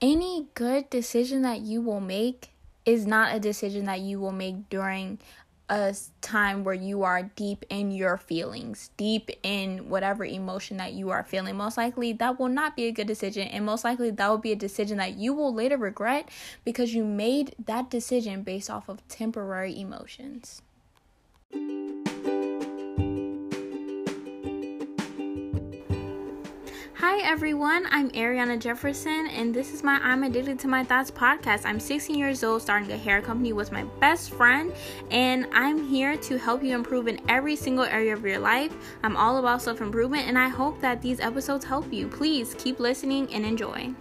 any good decision that you will make is not a decision that you will make during a time where you are deep in your feelings, deep in whatever emotion that you are feeling. Most likely, that will not be a good decision, and most likely, that will be a decision that you will later regret because you made that decision based off of temporary emotions. Hi everyone, I'm Ariana Jefferson, and this is my I'm Addicted to My Thoughts podcast. I'm 16 years old, starting a hair company with my best friend, and I'm here to help you improve in every single area of your life. I'm all about self improvement, and I hope that these episodes help you. Please keep listening and enjoy.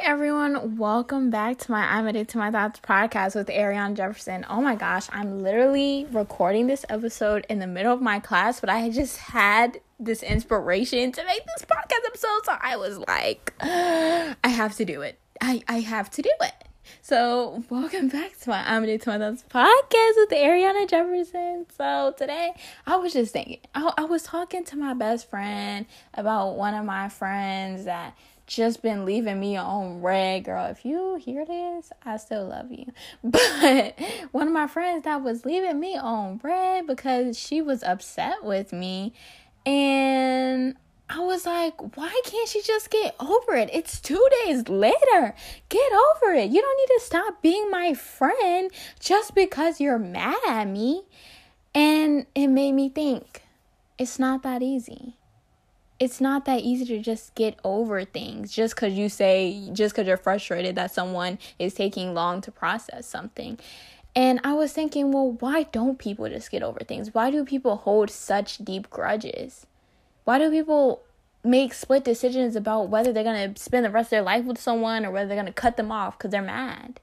Everyone, welcome back to my I'm Addicted to My Thoughts podcast with Ariana Jefferson. Oh my gosh, I'm literally recording this episode in the middle of my class, but I just had this inspiration to make this podcast episode, so I was like, I have to do it. I, I have to do it. So, welcome back to my I'm Addicted to My Thoughts podcast with Ariana Jefferson. So, today I was just thinking, I, I was talking to my best friend about one of my friends that just been leaving me on read, girl. If you hear this, I still love you. But one of my friends that was leaving me on read because she was upset with me. And I was like, why can't she just get over it? It's two days later. Get over it. You don't need to stop being my friend just because you're mad at me. And it made me think it's not that easy it's not that easy to just get over things just because you say, just because you're frustrated that someone is taking long to process something. And I was thinking, well, why don't people just get over things? Why do people hold such deep grudges? Why do people make split decisions about whether they're going to spend the rest of their life with someone or whether they're going to cut them off because they're mad?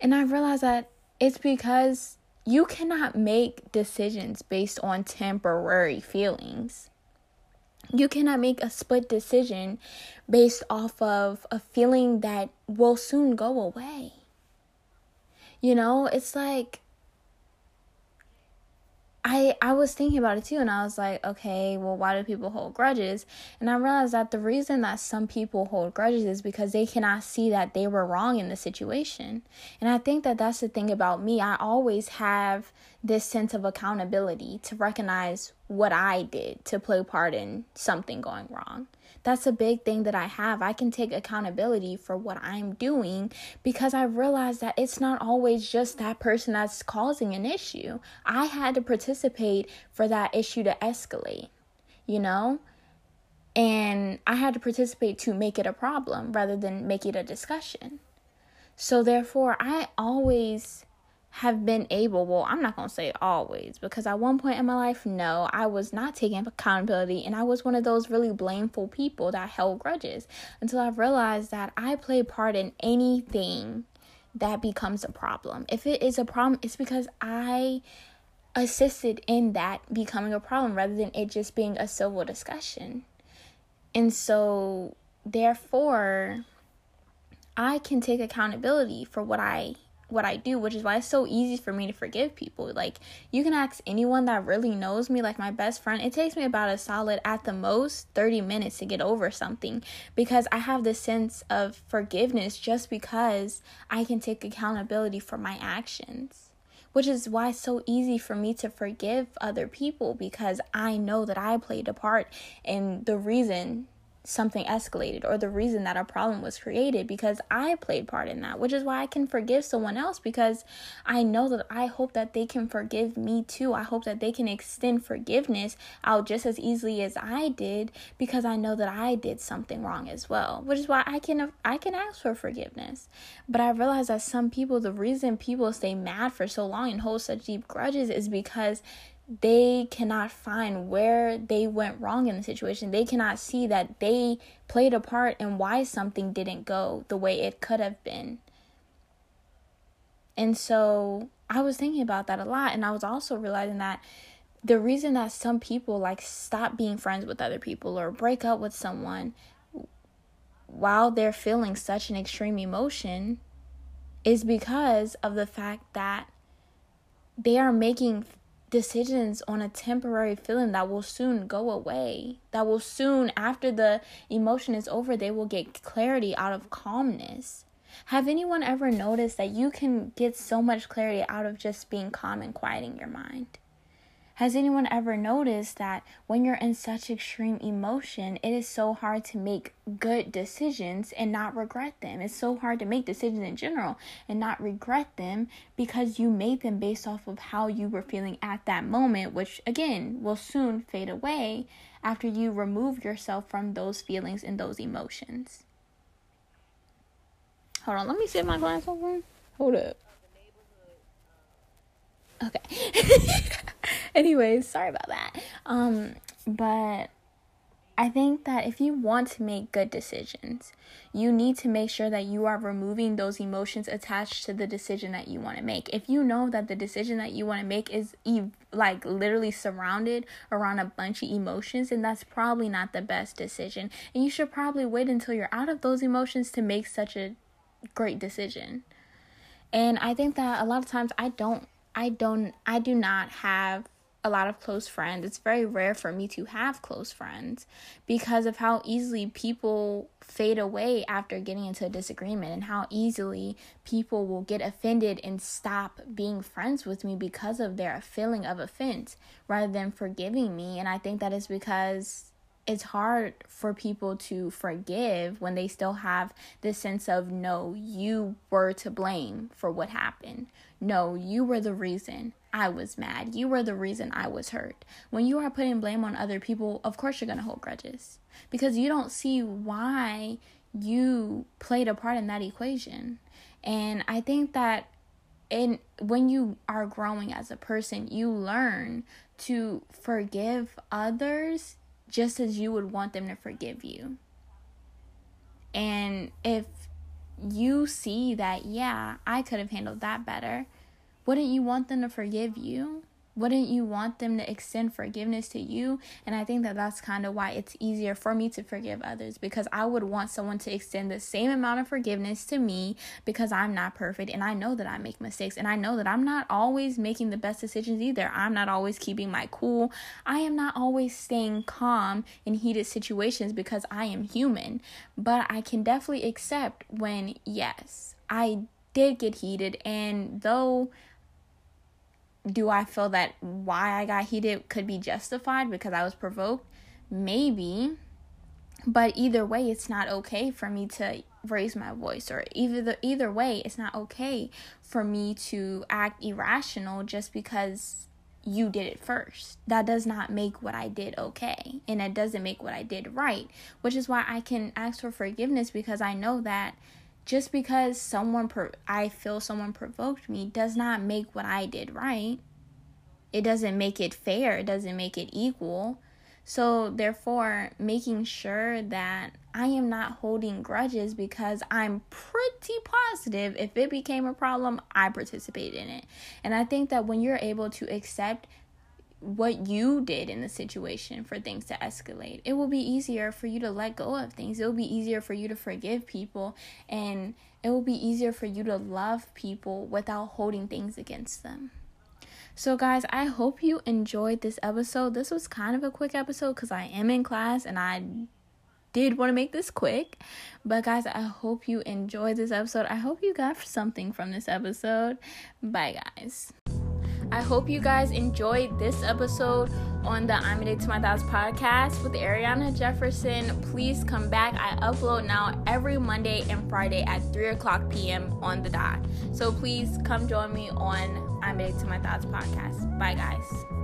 And I realized that it's because you cannot make decisions based on temporary feelings you cannot make a split decision based off of a feeling that will soon go away. You know, it's like I I was thinking about it too and I was like, okay, well why do people hold grudges? And I realized that the reason that some people hold grudges is because they cannot see that they were wrong in the situation. And I think that that's the thing about me. I always have this sense of accountability to recognize what I did to play part in something going wrong. That's a big thing that I have. I can take accountability for what I'm doing because I realize that it's not always just that person that's causing an issue. I had to participate for that issue to escalate, you know? And I had to participate to make it a problem rather than make it a discussion. So, therefore, I always have been able, well, I'm not going to say always, because at one point in my life, no, I was not taking accountability and I was one of those really blameful people that held grudges until I realized that I play part in anything that becomes a problem. If it is a problem, it's because I assisted in that becoming a problem rather than it just being a civil discussion. And so, therefore, I can take accountability for what I what I do, which is why it's so easy for me to forgive people. Like, you can ask anyone that really knows me, like my best friend. It takes me about a solid, at the most, 30 minutes to get over something because I have this sense of forgiveness just because I can take accountability for my actions. Which is why it's so easy for me to forgive other people because I know that I played a part in the reason something escalated or the reason that a problem was created because I played part in that, which is why I can forgive someone else because I know that I hope that they can forgive me too. I hope that they can extend forgiveness out just as easily as I did because I know that I did something wrong as well, which is why I can I can ask for forgiveness. But I realize that some people the reason people stay mad for so long and hold such deep grudges is because they cannot find where they went wrong in the situation. They cannot see that they played a part in why something didn't go the way it could have been. And so I was thinking about that a lot. And I was also realizing that the reason that some people like stop being friends with other people or break up with someone while they're feeling such an extreme emotion is because of the fact that they are making decisions on a temporary feeling that will soon go away. That will soon, after the emotion is over, they will get clarity out of calmness. Have anyone ever noticed that you can get so much clarity out of just being calm and quieting your mind? Has anyone ever noticed that when you're in such extreme emotion, it is so hard to make good decisions and not regret them? It's so hard to make decisions in general and not regret them because you made them based off of how you were feeling at that moment, which again will soon fade away after you remove yourself from those feelings and those emotions. Hold on, let me set my glass over. Hold up. Okay. Anyways, sorry about that. Um, but I think that if you want to make good decisions, you need to make sure that you are removing those emotions attached to the decision that you want to make. If you know that the decision that you want to make is ev- like literally surrounded around a bunch of emotions, and that's probably not the best decision. And you should probably wait until you're out of those emotions to make such a great decision. And I think that a lot of times I don't I don't I do not have a lot of close friends. It's very rare for me to have close friends because of how easily people fade away after getting into a disagreement and how easily people will get offended and stop being friends with me because of their feeling of offense rather than forgiving me. And I think that is because it's hard for people to forgive when they still have this sense of no, you were to blame for what happened. No, you were the reason I was mad. You were the reason I was hurt. When you are putting blame on other people, of course you're going to hold grudges because you don't see why you played a part in that equation. And I think that in when you are growing as a person, you learn to forgive others just as you would want them to forgive you. And if you see that, yeah, I could have handled that better, wouldn't you want them to forgive you? Wouldn't you want them to extend forgiveness to you? And I think that that's kind of why it's easier for me to forgive others because I would want someone to extend the same amount of forgiveness to me because I'm not perfect and I know that I make mistakes and I know that I'm not always making the best decisions either. I'm not always keeping my cool. I am not always staying calm in heated situations because I am human. But I can definitely accept when, yes, I did get heated and though do I feel that why I got heated could be justified because I was provoked? Maybe. But either way, it's not okay for me to raise my voice or either the, either way, it's not okay for me to act irrational just because you did it first. That does not make what I did okay, and it doesn't make what I did right, which is why I can ask for forgiveness because I know that just because someone per- I feel someone provoked me does not make what I did right. It doesn't make it fair, it doesn't make it equal. So, therefore, making sure that I am not holding grudges because I'm pretty positive if it became a problem, I participated in it. And I think that when you're able to accept what you did in the situation for things to escalate. It will be easier for you to let go of things. It will be easier for you to forgive people and it will be easier for you to love people without holding things against them. So, guys, I hope you enjoyed this episode. This was kind of a quick episode because I am in class and I did want to make this quick. But, guys, I hope you enjoyed this episode. I hope you got something from this episode. Bye, guys. I hope you guys enjoyed this episode on the I'm Addicted to My Thoughts podcast with Ariana Jefferson. Please come back. I upload now every Monday and Friday at 3 o'clock p.m. on the dot. So please come join me on I'm Addicted to My Thoughts podcast. Bye, guys.